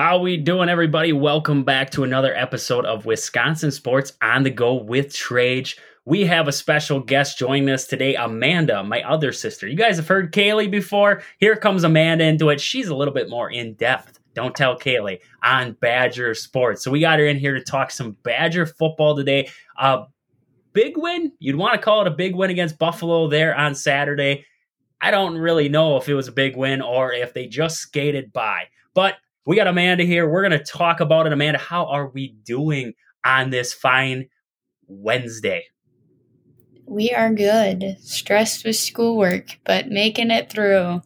How we doing, everybody? Welcome back to another episode of Wisconsin Sports on the Go with Trage. We have a special guest joining us today, Amanda, my other sister. You guys have heard Kaylee before. Here comes Amanda into it. She's a little bit more in depth. Don't tell Kaylee on Badger sports. So we got her in here to talk some Badger football today. A big win. You'd want to call it a big win against Buffalo there on Saturday. I don't really know if it was a big win or if they just skated by. But we got Amanda here. We're going to talk about it. Amanda, how are we doing on this fine Wednesday? We are good. Stressed with schoolwork, but making it through.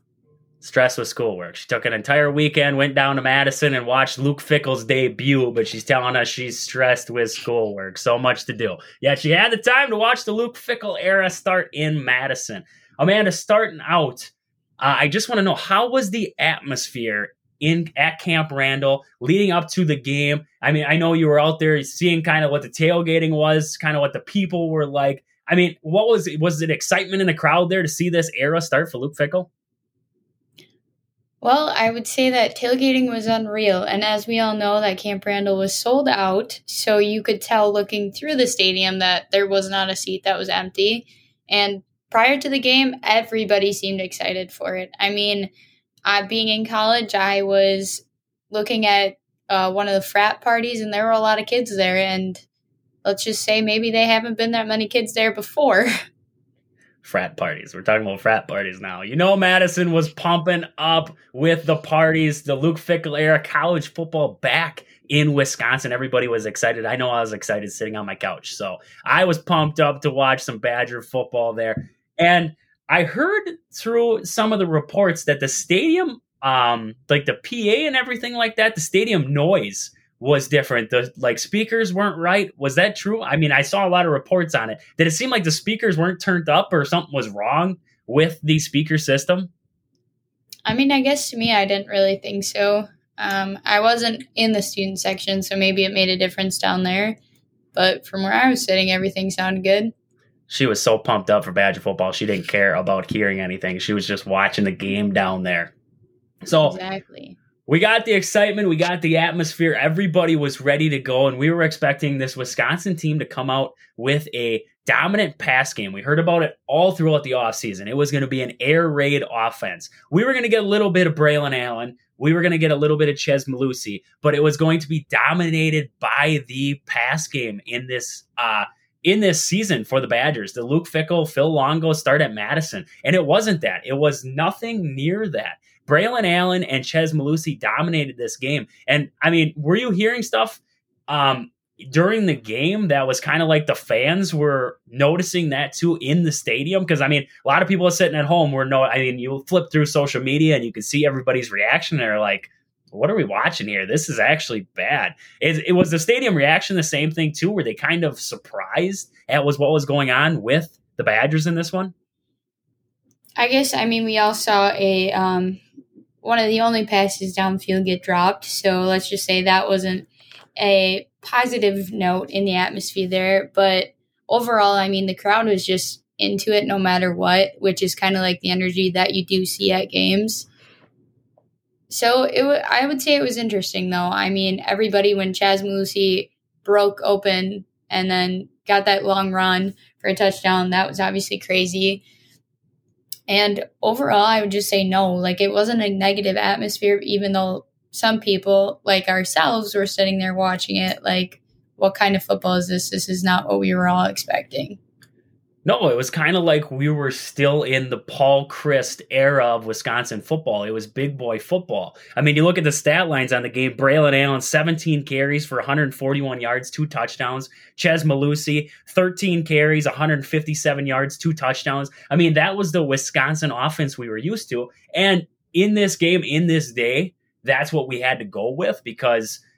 Stressed with schoolwork. She took an entire weekend, went down to Madison and watched Luke Fickell's debut, but she's telling us she's stressed with schoolwork. So much to do. Yet she had the time to watch the Luke Fickell era start in Madison. Amanda, starting out, uh, I just want to know how was the atmosphere in at Camp Randall leading up to the game? I mean, I know you were out there seeing kind of what the tailgating was, kind of what the people were like. I mean, what was it? Was it excitement in the crowd there to see this era start for Luke Fickell? Well, I would say that tailgating was unreal. And as we all know, that Camp Randall was sold out. So you could tell looking through the stadium that there was not a seat that was empty. And prior to the game, everybody seemed excited for it. I mean, uh, being in college, I was looking at uh, one of the frat parties, and there were a lot of kids there. And let's just say maybe they haven't been that many kids there before. frat parties. We're talking about frat parties now. You know, Madison was pumping up with the parties, the Luke Fickell era college football back in Wisconsin. Everybody was excited. I know I was excited sitting on my couch. So I was pumped up to watch some Badger football there. And I heard through some of the reports that the stadium, um, like the PA and everything like that, the stadium noise was different. The like speakers weren't right. Was that true? I mean, I saw a lot of reports on it. Did it seem like the speakers weren't turned up or something was wrong with the speaker system? I mean, I guess to me, I didn't really think so. Um, I wasn't in the student section, so maybe it made a difference down there. But from where I was sitting, everything sounded good. She was so pumped up for Badger football, she didn't care about hearing anything. She was just watching the game down there. So exactly we got the excitement, we got the atmosphere. Everybody was ready to go, and we were expecting this Wisconsin team to come out with a dominant pass game. We heard about it all throughout the offseason. It was going to be an air raid offense. We were going to get a little bit of Braylon Allen. We were going to get a little bit of Chez Mellusi, but it was going to be dominated by the pass game in this uh, in this season for the Badgers. The Luke Fickell, Phil Longo start at Madison, and it wasn't that. It was nothing near that. Braylon Allen and Chez Mellusi dominated this game. And I mean, were you hearing stuff um, during the game that was kind of like the fans were noticing that too in the stadium? Because I mean, a lot of people are sitting at home were no, I mean, you flip through social media and you can see everybody's reaction. They're like, what are we watching here? This is actually bad. It, it was the stadium reaction the same thing too? Were they kind of surprised at was what was going on with the Badgers in this one? I guess I mean we all saw a um, one of the only passes downfield get dropped. So let's just say that wasn't a positive note in the atmosphere there. But overall, I mean, the crowd was just into it no matter what, which is kind of like the energy that you do see at games. So it w- I would say it was interesting though. I mean, everybody when Chaz Mellusi broke open and then got that long run for a touchdown, that was obviously crazy. And overall, I would just say no. Like it wasn't a negative atmosphere, even though some people, like ourselves, were sitting there watching it. Like, what kind of football is this? This is not what we were all expecting. No, it was kind of like we were still in the Paul Chryst era of Wisconsin football. It was big boy football. I mean, you look at the stat lines on the game. Braylon Allen, 17 carries for 141 yards, two touchdowns. Chez Mellusi, 13 carries, 157 yards, two touchdowns. I mean, that was the Wisconsin offense we were used to. And in this game, in this day, that's what we had to go with because –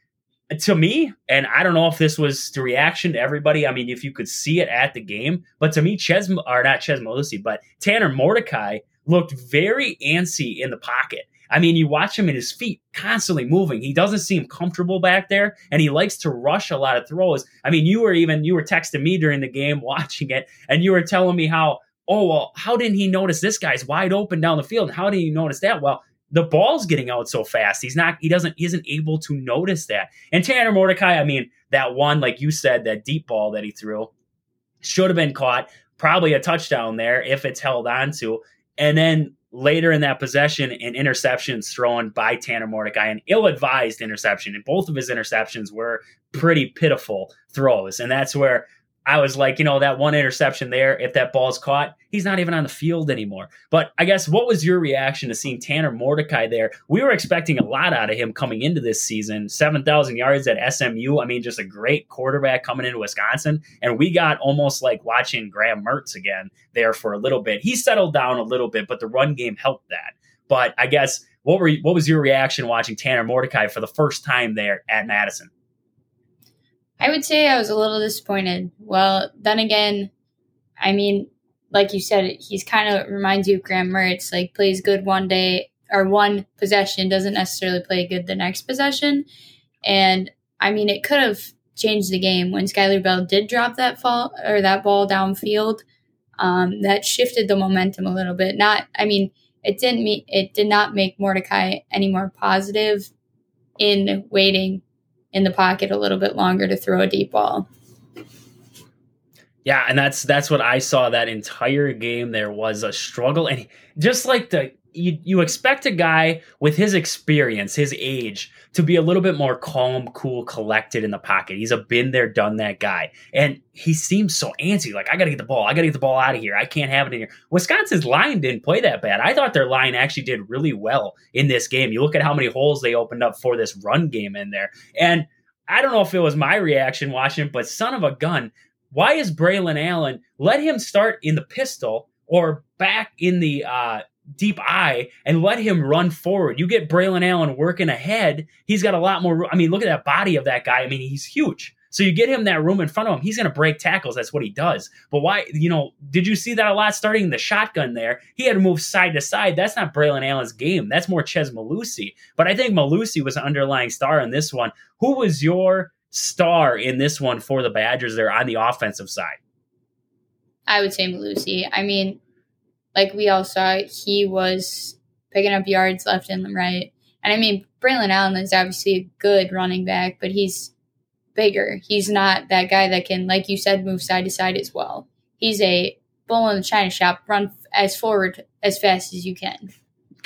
to me, and I don't know if this was the reaction to everybody. I mean, if you could see it at the game, but to me, Chez or not Chez Mellusi, but Tanner Mordecai looked very antsy in the pocket. I mean, you watch him and his feet constantly moving. He doesn't seem comfortable back there, and he likes to rush a lot of throws. I mean, you were even you were texting me during the game watching it, and you were telling me how, oh well, how didn't he notice this guy's wide open down the field? How did he notice that? Well, the ball's getting out so fast. He's not, he doesn't, he isn't able to notice that. And Tanner Mordecai, I mean, that one, like you said, that deep ball that he threw should have been caught. Probably a touchdown there if it's held on to. And then later in that possession, an interception thrown by Tanner Mordecai, an ill advised interception. And both of his interceptions were pretty pitiful throws. And that's where I was like, you know, that one interception there, if that ball's caught, he's not even on the field anymore. But I guess what was your reaction to seeing Tanner Mordecai there? We were expecting a lot out of him coming into this season 7,000 yards at SMU. I mean, just a great quarterback coming into Wisconsin. And we got almost like watching Graham Mertz again there for a little bit. He settled down a little bit, but the run game helped that. But I guess what were what was your reaction watching Tanner Mordecai for the first time there at Madison? I would say I was a little disappointed. Well, then again, I mean, like you said, he's kind of reminds you of Graham Mertz. Like plays good one day or one possession, doesn't necessarily play good the next possession. And I mean, it could have changed the game when Skyler Bell did drop that fall or that ball downfield. Um, that shifted the momentum a little bit. Not, I mean, it didn't mean it did not make Mordecai any more positive in waiting in the pocket a little bit longer to throw a deep ball. Yeah, and that's that's what I saw that entire game. There was a struggle, and just like the you, you expect a guy with his experience, his age, to be a little bit more calm, cool, collected in the pocket. He's a been there, done that guy. And he seems so antsy. Like, I got to get the ball. I got to get the ball out of here. I can't have it in here. Wisconsin's line didn't play that bad. I thought their line actually did really well in this game. You look at how many holes they opened up for this run game in there. And I don't know if it was my reaction watching, but son of a gun, why is Braylon Allen let him start in the pistol or back in the uh, deep eye and let him run forward. You get Braylon Allen working ahead. He's got a lot more. I mean, look at that body of that guy. I mean, he's huge. So you get him that room in front of him. He's going to break tackles. That's what he does. But why, you know, did you see that a lot starting the shotgun there? He had to move side to side. That's not Braylon Allen's game. That's more Chez Mellusi. But I think Mellusi was an underlying star in this one. Who was your star in this one for the Badgers there on the offensive side? I would say Mellusi. I mean, like we all saw, he was picking up yards left and right. And I mean, Braylon Allen is obviously a good running back, but he's bigger. He's not that guy that can, like you said, move side to side as well. He's a bull in the china shop, run as forward as fast as you can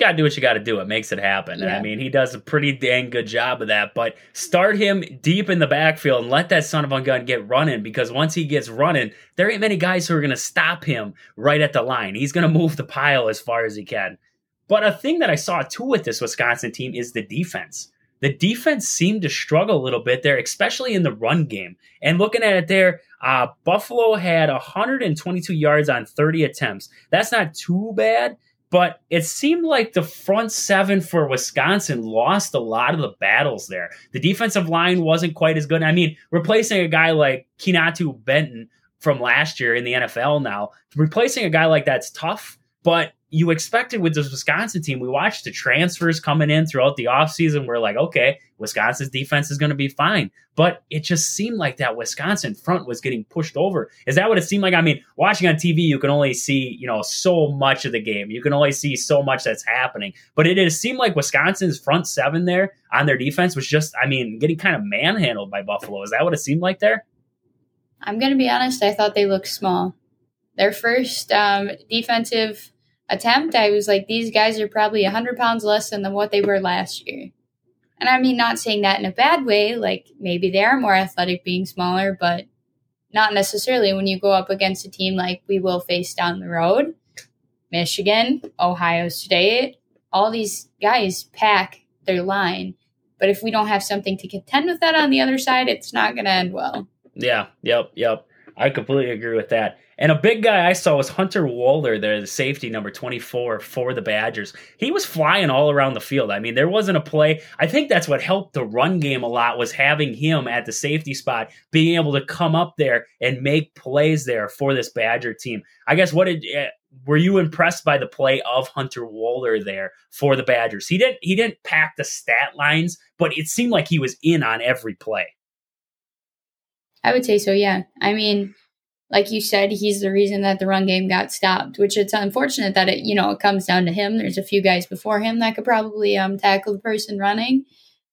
got to do what you got to do. It makes it happen. Yeah. And I mean, he does a pretty dang good job of that. But start him deep in the backfield and let that son of a gun get running because once he gets running, there ain't many guys who are going to stop him right at the line. He's going to move the pile as far as he can. But a thing that I saw too with this Wisconsin team is the defense. The defense seemed to struggle a little bit there, especially in the run game. And looking at it there, uh, Buffalo had 122 yards on 30 attempts. That's not too bad but it seemed like the front seven for Wisconsin lost a lot of the battles there. The defensive line wasn't quite as good. I mean, replacing a guy like Keeanu Benton from last year in the NFL now, replacing a guy like that's tough, but you expected with this Wisconsin team. We watched the transfers coming in throughout the offseason. We're like, okay, Wisconsin's defense is going to be fine. But it just seemed like that Wisconsin front was getting pushed over. Is that what it seemed like? I mean, watching on TV, you can only see, you know, so much of the game. You can only see so much that's happening. But it, it seemed like Wisconsin's front seven there on their defense was just, I mean, getting kind of manhandled by Buffalo. Is that what it seemed like there? I'm going to be honest. I thought they looked small. Their first um, defensive attempt, I was like, these guys are probably 100 pounds less than what they were last year. And I mean, not saying that in a bad way, like maybe they are more athletic being smaller, but not necessarily when you go up against a team like we will face down the road Michigan, Ohio State, all these guys pack their line. But if we don't have something to contend with that on the other side, it's not going to end well. Yeah, yep, yep. I completely agree with that. And a big guy I saw was Hunter Wohler, there, the safety number 24 for the Badgers. He was flying all around the field. I mean, there wasn't a play. I think that's what helped the run game a lot was having him at the safety spot, being able to come up there and make plays there for this Badger team. I guess what did uh, were you impressed by the play of Hunter Wohler there for the Badgers? He didn't he didn't pack the stat lines, but it seemed like he was in on every play. I would say so, yeah. I mean, like you said, he's the reason that the run game got stopped, which it's unfortunate that it, you know, it comes down to him. There's a few guys before him that could probably um, tackle the person running,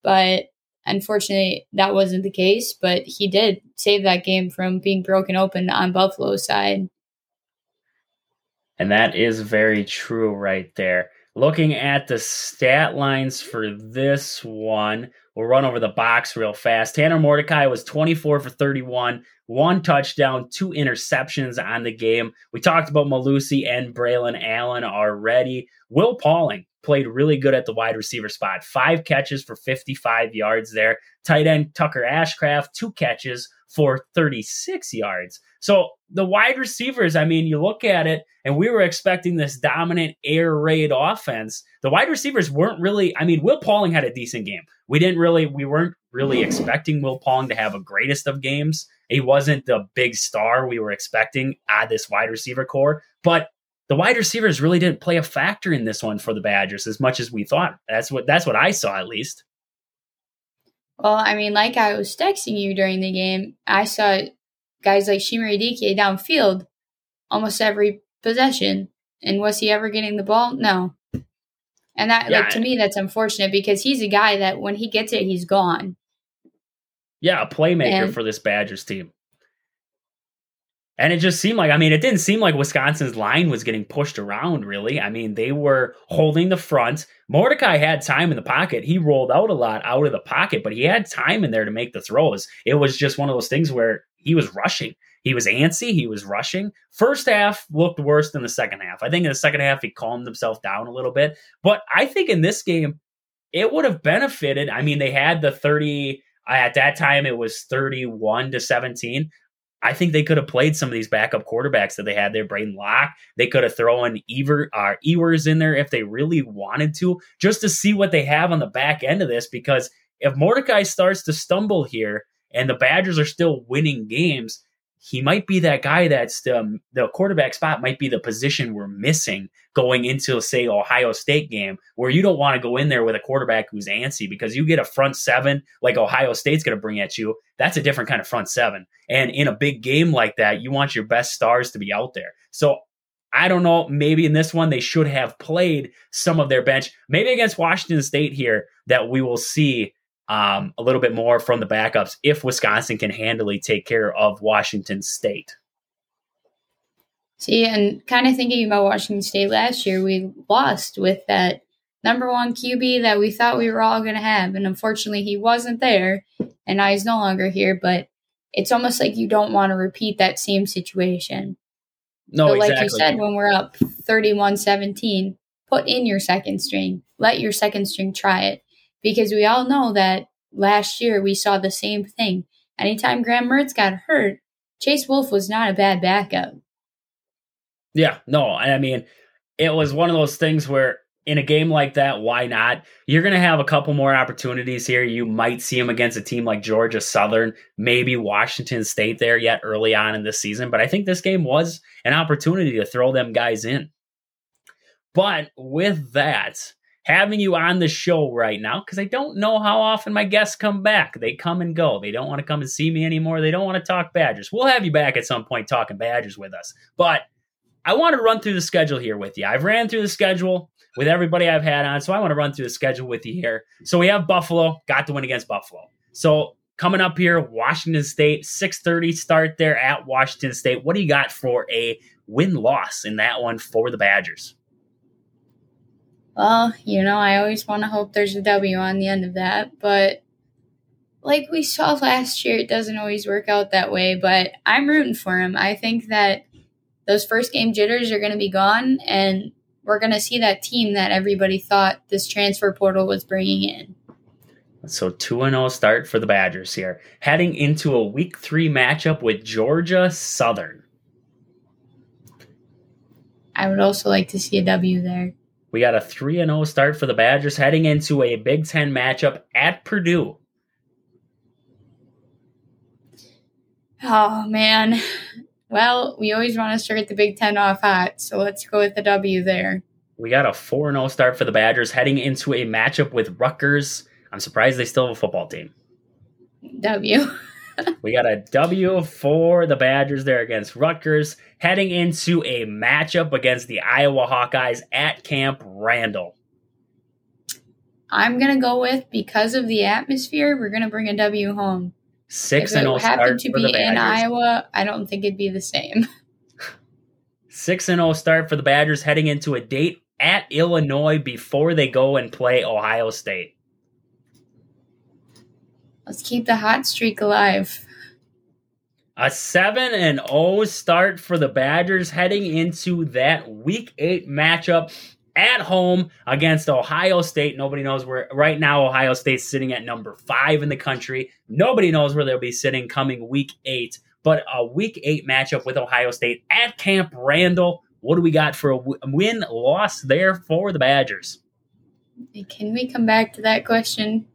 but unfortunately that wasn't the case. But he did save that game from being broken open on Buffalo's side. And that is very true right there. Looking at the stat lines for this one, we'll run over the box real fast. Tanner Mordecai was 24 for 31, one touchdown, two interceptions on the game. We talked about Mellusi and Braylon Allen already. Will Pauling played really good at the wide receiver spot. Five catches for 55 yards there. Tight end Tucker Ashcraft, two catches for 36 yards. So the wide receivers, I mean, you look at it, and we were expecting this dominant air raid offense. The wide receivers weren't really, I mean, Will Pauling had a decent game. We didn't really, we weren't really expecting Will Pauling to have a greatest of games. He wasn't the big star we were expecting at this wide receiver core, but the wide receivers really didn't play a factor in this one for the Badgers as much as we thought. That's what that's what I saw at least. Well, I mean, like I was texting you during the game, I saw guys like Chimere Dike downfield almost every possession. And was he ever getting the ball? No. And that, yeah. like, to me, that's unfortunate because he's a guy that when he gets it, he's gone. Yeah, a playmaker and, for this Badgers team. And it just seemed like, I mean, it didn't seem like Wisconsin's line was getting pushed around, really. I mean, they were holding the front. Mordecai had time in the pocket. He rolled out a lot out of the pocket, but he had time in there to make the throws. It was just one of those things where he was rushing. He was antsy. He was rushing. First half looked worse than the second half. I think in the second half, he calmed himself down a little bit. But I think in this game, it would have benefited. I mean, they had the 30, uh, at that time, it was 31 to 17. I think they could have played some of these backup quarterbacks that they had there. Braden Locke. They could have thrown Ever, uh, Evers in there if they really wanted to, just to see what they have on the back end of this. Because if Mordecai starts to stumble here and the Badgers are still winning games, he might be that guy that's the, um, the quarterback spot might be the position we're missing going into say Ohio State game where you don't want to go in there with a quarterback who's antsy because you get a front seven like Ohio State's going to bring at you that's a different kind of front seven. And in a big game like that you want your best stars to be out there. So I don't know maybe in this one they should have played some of their bench maybe against Washington State here that we will see um, a little bit more from the backups if Wisconsin can handily take care of Washington State. See, and kind of thinking about Washington State last year, we lost with that number one QB that we thought we were all going to have. And unfortunately, he wasn't there, and now he's no longer here. But it's almost like you don't want to repeat that same situation. No, but like exactly. you said, when we're up 31 17, put in your second string. Let your second string try it because we all know that last year we saw the same thing. Anytime Graham Mertz got hurt, Chase Wolf was not a bad backup. Yeah, no, I mean, it was one of those things where in a game like that, why not? You're going to have a couple more opportunities here. You might see him against a team like Georgia Southern, maybe Washington State there yet early on in this season. But I think this game was an opportunity to throw them guys in. But with that, having you on the show right now because I don't know how often my guests come back. They come and go. They don't want to come and see me anymore. They don't want to talk Badgers. We'll have you back at some point talking Badgers with us. But I want to run through the schedule here with you. I've ran through the schedule with everybody I've had on, so I want to run through the schedule with you here. So we have Buffalo, got the win against Buffalo. So coming up here, Washington State, 6:30 start there at Washington State. What do you got for a win-loss in that one for the Badgers? Well, you know, I always want to hope there's a W on the end of that. But like we saw last year, it doesn't always work out that way. But I'm rooting for him. I think that those first game jitters are going to be gone, and we're going to see that team that everybody thought this transfer portal was bringing in. So 2 0 start for the Badgers here, heading into a week three matchup with Georgia Southern. I would also like to see a W there. We got a 3 0 start for the Badgers heading into a Big Ten matchup at Purdue. Oh, man. Well, we always want to start the Big Ten off hot, so let's go with the W there. We got a 4 0 start for the Badgers heading into a matchup with Rutgers. I'm surprised they still have a football team. W. we got a W for the Badgers there against Rutgers, heading into a matchup against the Iowa Hawkeyes at Camp Randall. I'm gonna go with because of the atmosphere, we're gonna bring a W home. Six if and it happened to be in Iowa, I don't think it'd be the same. Six and zero start for the Badgers, heading into a date at Illinois before they go and play Ohio State. Let's keep the hot streak alive. A 7 and 0 start for the Badgers heading into that week 8 matchup at home against Ohio State. Nobody knows where right now Ohio State's sitting at number 5 in the country. Nobody knows where they'll be sitting coming week 8, but a week 8 matchup with Ohio State at Camp Randall. What do we got for a win loss there for the Badgers? Can we come back to that question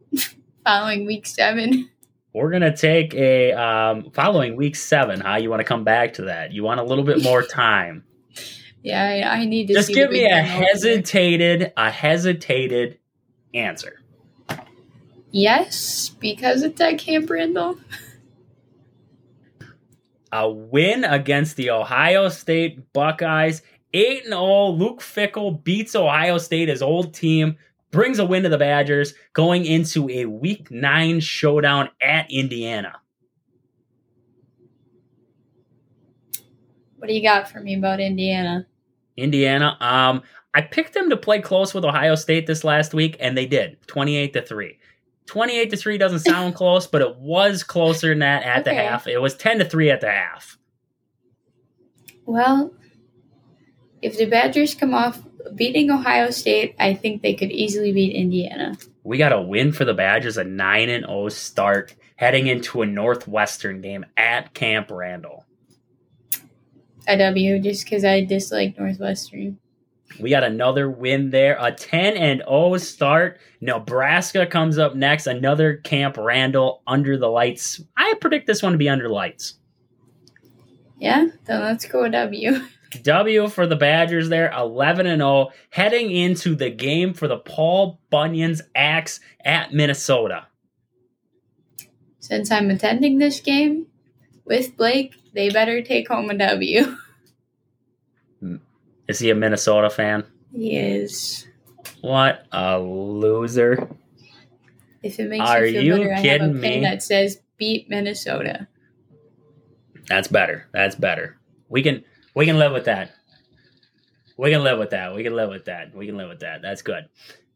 following week seven? We're gonna take a um, following week seven. How you want to come back to that? You want a little bit more time. Yeah, I, I need to Just give me a hesitated, a hesitated answer. Yes, because it's at Camp Randall. A win against the Ohio State Buckeyes. 8 0. Luke Fickell beats Ohio State, his old team, brings a win to the Badgers, going into a week 9 showdown at Indiana. What do you got for me about Indiana? Indiana. Um, I picked them to play close with Ohio State this last week, and they did. 28 to 3. 28 to 3 doesn't sound close, but it was closer than that at the half. It was 10 to 3 at the half. Well, if the Badgers come off beating Ohio State, I think they could easily beat Indiana. We got a win for the Badgers, a 9 and 0 start heading into a Northwestern game at Camp Randall. A W, just because I dislike Northwestern. We got another win there, a 10 and 0 start. Nebraska comes up next, another Camp Randall under the lights. I predict this one to be under lights. Yeah, then let's go W. W for the Badgers there, 11 and 0, heading into the game for the Paul Bunyan's Axe at Minnesota. Since I'm attending this game with Blake, they better take home a W. Is he a Minnesota fan? He is. What a loser. If it makes Are you feel you better, I have kidding a pin me? that says beat Minnesota. That's better. That's better. We can we can live with that. We can live with that. We can live with that. We can live with that. That's good.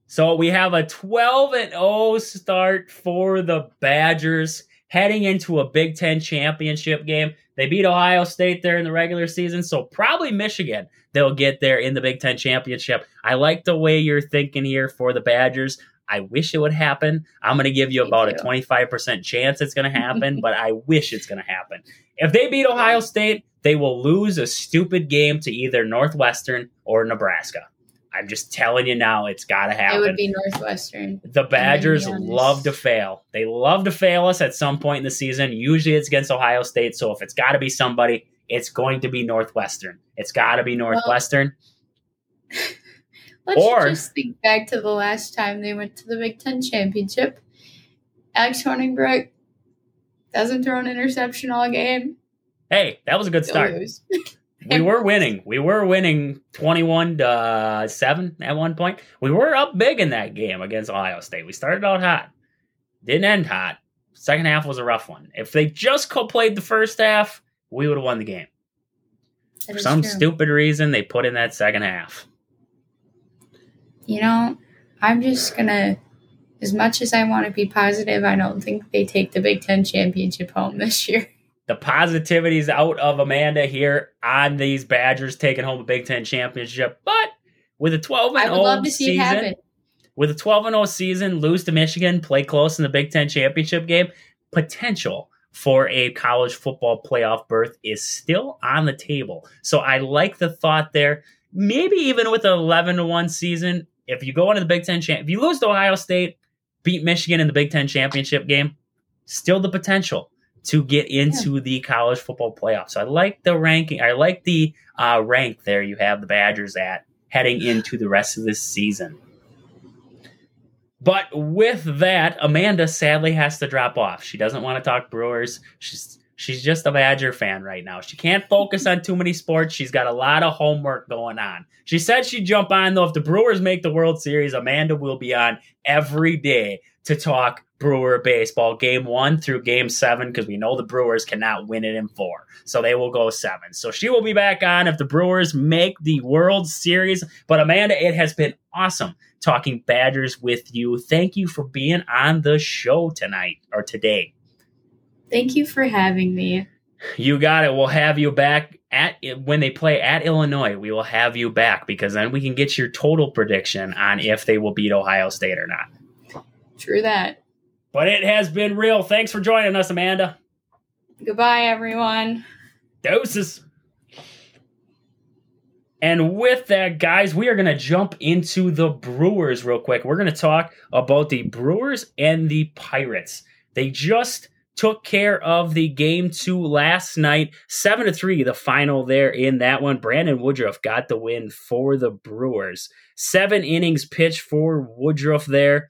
So we have a 12 and 0 start for the Badgers heading into a Big 10 championship game. They beat Ohio State there in the regular season, so probably Michigan they'll get there in the Big 10 championship. I like the way you're thinking here for the Badgers. I wish it would happen. I'm going to give you about a 25% chance it's going to happen, but I wish it's going to happen. If they beat Ohio State, they will lose a stupid game to either Northwestern or Nebraska. I'm just telling you now, it's got to happen. It would be Northwestern. the Badgers love to fail. They love to fail us at some point in the season. Usually it's against Ohio State. So if it's got to be somebody, it's going to be Northwestern. It's got to be Northwestern. Let's Or- just think back to the last time they went to the Big Ten championship. Alex Hornibrook doesn't throw an interception all game. Hey, that was a good start. we were winning. We were winning 21 to uh, 7 at one point. We were up big in that game against Ohio State. We started out hot. Didn't end hot. Second half was a rough one. If they just co- played the first half, we would have won the game. That For some true. stupid reason, they put in that second half. You know, I'm just gonna. As much as I want to be positive, I don't think they take the Big Ten championship home this year. The positivity's out of Amanda here on these Badgers taking home a Big Ten championship, but with a 12 and I 0 would love oh to see season, with a 12 and 0 season, lose to Michigan, play close in the Big Ten championship game, potential for a college football playoff berth is still on the table. So I like the thought there. Maybe even with an 11 to 1 season, if you go into the Big Ten champ, if you lose to Ohio State, beat Michigan in the Big Ten championship game, still the potential to get into the college football playoffs. So I like the ranking. I like the uh, rank there you have the Badgers at heading into the rest of this season. But with that, Amanda sadly has to drop off. She doesn't want to talk Brewers. She's she's just a Badger fan right now. She can't focus on too many sports. She's got a lot of homework going on. She said she'd jump on though if the Brewers make the World Series. Amanda will be on every day to talk Brewer baseball, game one through game seven, because we know the Brewers cannot win it in four. So they will go seven. So she will be back on if the Brewers make the World Series. But Amanda, it has been awesome talking Badgers with you. Thank you for being on the show tonight or today. Thank you for having me. You got it. We'll have you back at when they play at Illinois. We will have you back because then we can get your total prediction on if they will beat Ohio State or not. True that. But it has been real. Thanks for joining us, Amanda. Goodbye, everyone. Doses. And with that, guys, we are going to jump into the Brewers real quick. We're going to talk about the Brewers and the Pirates. They just took care of the game two last night, seven to three, the final there in that one. Brandon Woodruff got the win for the Brewers. Seven innings pitched for Woodruff there.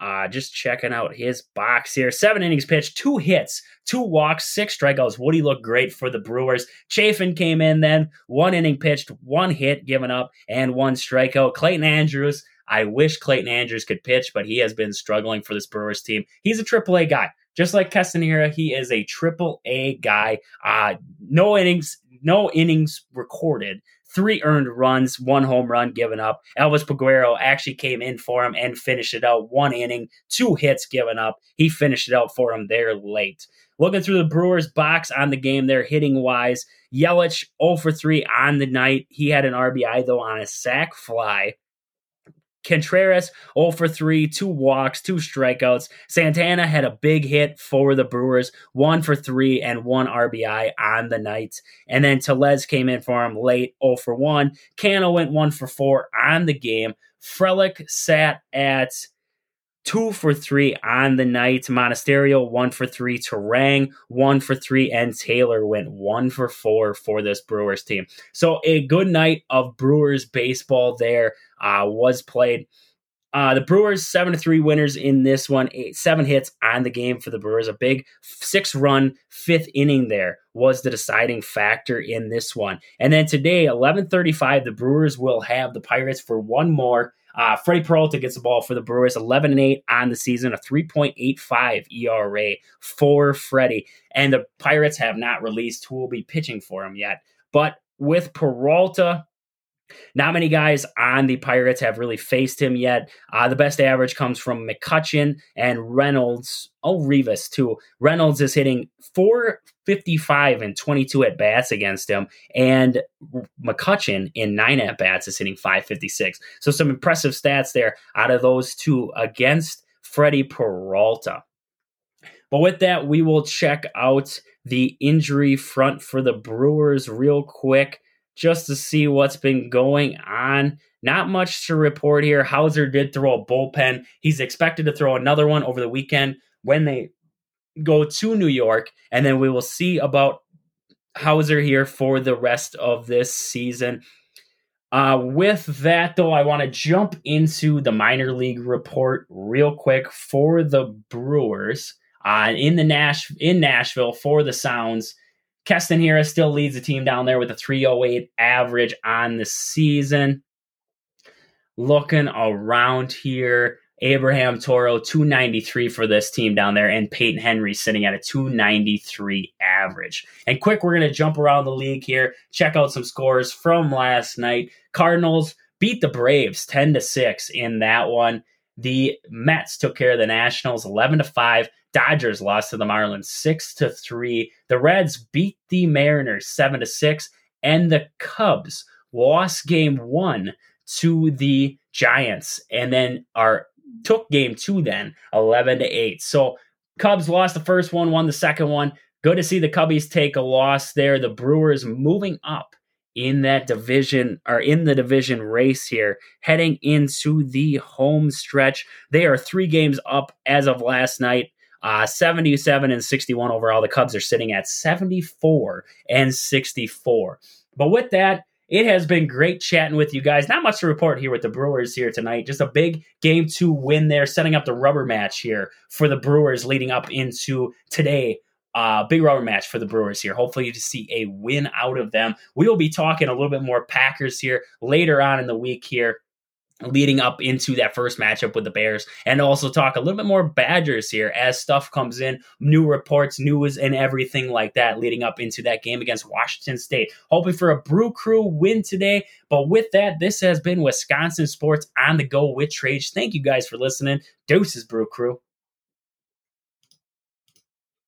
Uh, just checking out his box here. Seven innings pitched, two hits, two walks, six strikeouts. Woody looked great for the Brewers. Chafin came in then, one inning pitched, one hit given up, and one strikeout. Clayton Andrews, I wish Clayton Andrews could pitch, but he has been struggling for this Brewers team. He's a triple A guy. Just like Castanera, he is a triple A guy. Uh, no innings, no innings recorded three earned runs, one home run given up. Elvis Peguero actually came in for him and finished it out. One inning, two hits given up. He finished it out for him there late. Looking through the Brewers box on the game there, hitting wise, Yelich 0 for 3 on the night. He had an RBI though on a sac fly. Contreras 0 for 3, two walks, two strikeouts. Santana had a big hit for the Brewers, 1 for 3 and 1 RBI on the night. And then Tellez came in for him late 0 for 1. Cano went 1 for 4 on the game. Frelick sat at two for three on the night. Monasterio one for three. Turang one for three, and Taylor went one for four for this Brewers team. So a good night of Brewers baseball there uh, was played. Uh, the Brewers seven to three winners in this one. Eight, seven hits on the game for the Brewers. A big six run fifth inning there was the deciding factor in this one. And then today, eleven thirty five, the Brewers will have the Pirates for one more. Uh, Freddie Peralta gets the ball for the Brewers, 11 and 8 on the season, a 3.85 ERA for Freddie. And the Pirates have not released who will be pitching for him yet. But with Peralta, not many guys on the Pirates have really faced him yet. Uh, the best average comes from McCutchen and Reynolds. Oh, Rivas, too. Reynolds is hitting 455 and 22 at bats against him. And McCutchen in nine at bats is hitting 556. So, some impressive stats there out of those two against Freddie Peralta. But with that, we will check out the injury front for the Brewers real quick just to see what's been going on. Not much to report here. Houser did throw a bullpen. He's expected to throw another one over the weekend when they go to New York, and then we will see about Houser here for the rest of this season. Uh, with that, though, I want to jump into the minor league report real quick for the Brewers uh, in the Nash in Nashville for the Sounds. Keston Hiura still leads the team down there with a 308 average on the season. Looking around here, Abraham Toro 293 for this team down there, and Peyton Henry sitting at a 293 average. And quick, we're going to jump around the league here, check out some scores from last night. Cardinals beat the Braves 10 to 6 in that one. The Mets took care of the Nationals 11 to 5. Dodgers lost to the Marlins 6 to 3. The Reds beat the Mariners 7 to 6 and the Cubs lost game 1 to the Giants and then are took game 2 then 11 to 8. So Cubs lost the first one, won the second one. Good to see the Cubbies take a loss there. The Brewers moving up in that division or in the division race here, heading into the home stretch. They are three games up as of last night. Uh, 77 and 61 overall. The Cubs are sitting at 74 and 64. But with that, It has been great chatting with you guys. Not much to report here with the Brewers here tonight. Just a big game to win there, setting up the rubber match here for the Brewers leading up into today uh, big rubber match for the Brewers here. Hopefully, to see a win out of them. We will be talking a little bit more Packers here later on in the week here leading up into that first matchup with the Bears, and also talk a little bit more Badgers here as stuff comes in, new reports, news, and everything like that leading up into that game against Washington State. Hoping for a Brew Crew win today. But with that, this has been Wisconsin Sports on the Go with Trades. Thank you guys for listening. Doses, Brew Crew.